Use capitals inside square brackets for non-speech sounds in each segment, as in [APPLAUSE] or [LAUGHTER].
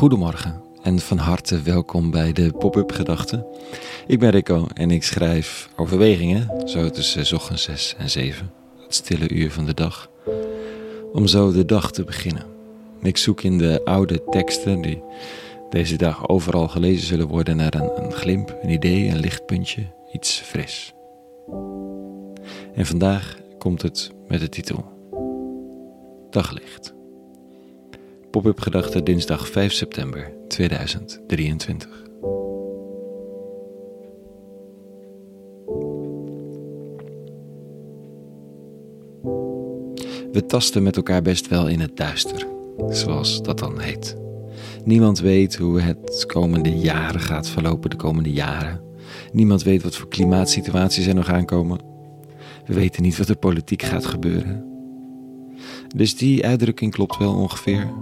Goedemorgen en van harte welkom bij de Pop-up Gedachten. Ik ben Rico en ik schrijf overwegingen, zo tussen ochtends 6 en 7, het stille uur van de dag, om zo de dag te beginnen. Ik zoek in de oude teksten die deze dag overal gelezen zullen worden naar een, een glimp, een idee, een lichtpuntje, iets fris. En vandaag komt het met de titel Daglicht. Pop-up gedachte dinsdag 5 september 2023. We tasten met elkaar best wel in het duister, zoals dat dan heet. Niemand weet hoe het komende jaren gaat verlopen, de komende jaren. Niemand weet wat voor klimaatsituaties er nog aankomen. We weten niet wat er politiek gaat gebeuren. Dus die uitdrukking klopt wel ongeveer.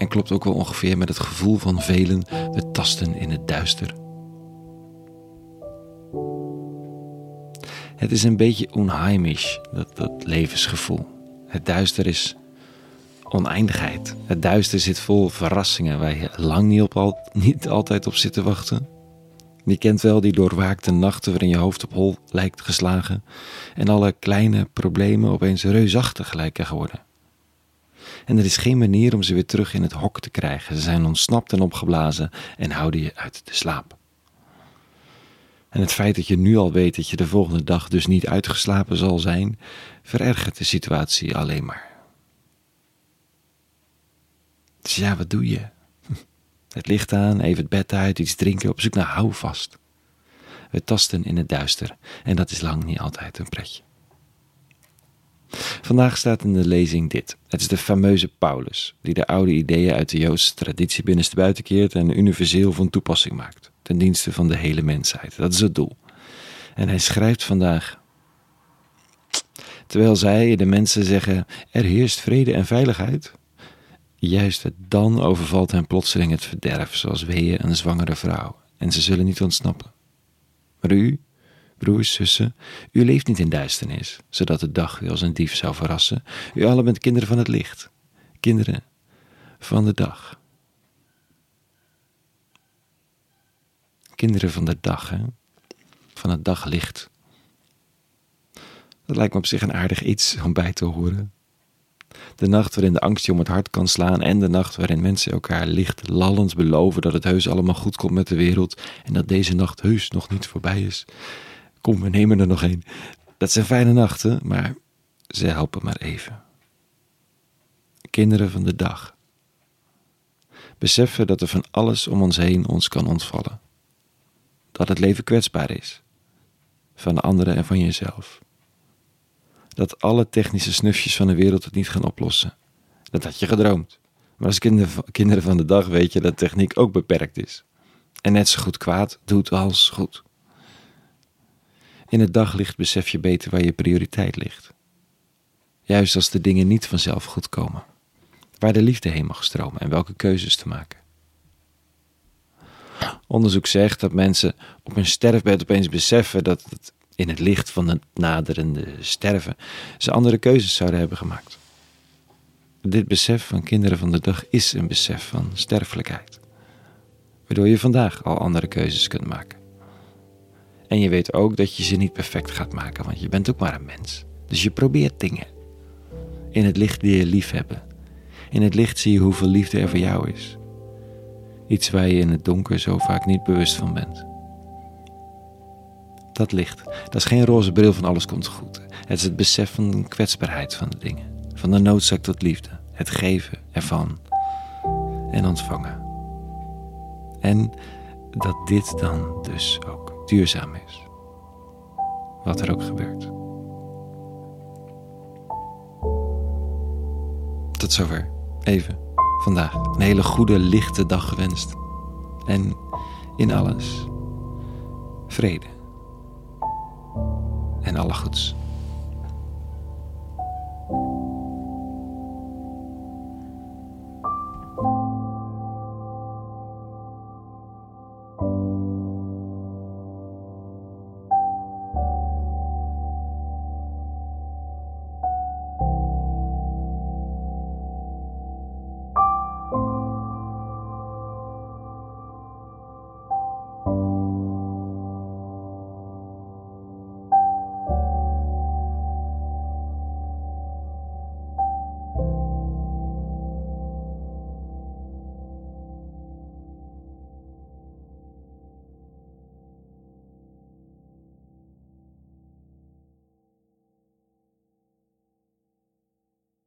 En klopt ook wel ongeveer met het gevoel van velen, we tasten in het duister. Het is een beetje onheimisch, dat, dat levensgevoel. Het duister is oneindigheid. Het duister zit vol verrassingen waar je lang niet, op al, niet altijd op zit te wachten. Je kent wel die doorwaakte nachten waarin je hoofd op hol lijkt geslagen en alle kleine problemen opeens reusachtig lijken geworden. En er is geen manier om ze weer terug in het hok te krijgen. Ze zijn ontsnapt en opgeblazen en houden je uit de slaap. En het feit dat je nu al weet dat je de volgende dag dus niet uitgeslapen zal zijn, verergert de situatie alleen maar. Dus ja, wat doe je? [LAUGHS] Het licht aan, even het bed uit, iets drinken, op zoek naar houvast. We tasten in het duister en dat is lang niet altijd een pretje. Vandaag staat in de lezing dit. Het is de fameuze Paulus, die de oude ideeën uit de Joodse traditie binnenstebuiten keert en universeel van toepassing maakt, ten dienste van de hele mensheid. Dat is het doel. En hij schrijft vandaag. Terwijl zij, de mensen, zeggen: er heerst vrede en veiligheid. Juist dan overvalt hen plotseling het verderf, zoals weeën een zwangere vrouw, en ze zullen niet ontsnappen. Maar u, broers, zussen, u leeft niet in duisternis, zodat de dag u als een dief zou verrassen. U allen bent kinderen van het licht, kinderen van de dag. Kinderen van de dag, hè? van het daglicht. Dat lijkt me op zich een aardig iets om bij te horen. De nacht waarin de angst je om het hart kan slaan en de nacht waarin mensen elkaar licht lallend beloven dat het heus allemaal goed komt met de wereld en dat deze nacht heus nog niet voorbij is. Kom, we nemen er nog een. Dat zijn fijne nachten, maar ze helpen maar even. Kinderen van de dag. Beseffen dat er van alles om ons heen ons kan ontvallen. Dat het leven kwetsbaar is. Van de anderen en van jezelf. Dat alle technische snufjes van de wereld het niet gaan oplossen. Dat had je gedroomd. Maar als kinderen van de dag weet je dat techniek ook beperkt is. En net zo goed kwaad doet als goed. In het daglicht besef je beter waar je prioriteit ligt. Juist als de dingen niet vanzelf goed komen. Waar de liefde heen mag stromen en welke keuzes te maken. Onderzoek zegt dat mensen op hun sterfbed opeens beseffen dat het in het licht van het naderende sterven ze andere keuzes zouden hebben gemaakt. Dit besef van kinderen van de dag is een besef van sterfelijkheid, waardoor je vandaag al andere keuzes kunt maken. En je weet ook dat je ze niet perfect gaat maken, want je bent ook maar een mens. Dus je probeert dingen. In het licht die je lief hebben. In het licht zie je hoeveel liefde er voor jou is. Iets waar je in het donker zo vaak niet bewust van bent. Dat licht, dat is geen roze bril van alles komt goed. Het is het besef van de kwetsbaarheid van de dingen. Van de noodzaak tot liefde. Het geven ervan. En ontvangen. En dat dit dan dus ook duurzaam is. Wat er ook gebeurt. Tot zover. Even. Vandaag. Een hele goede, lichte dag gewenst. En in alles. Vrede. En alle goeds.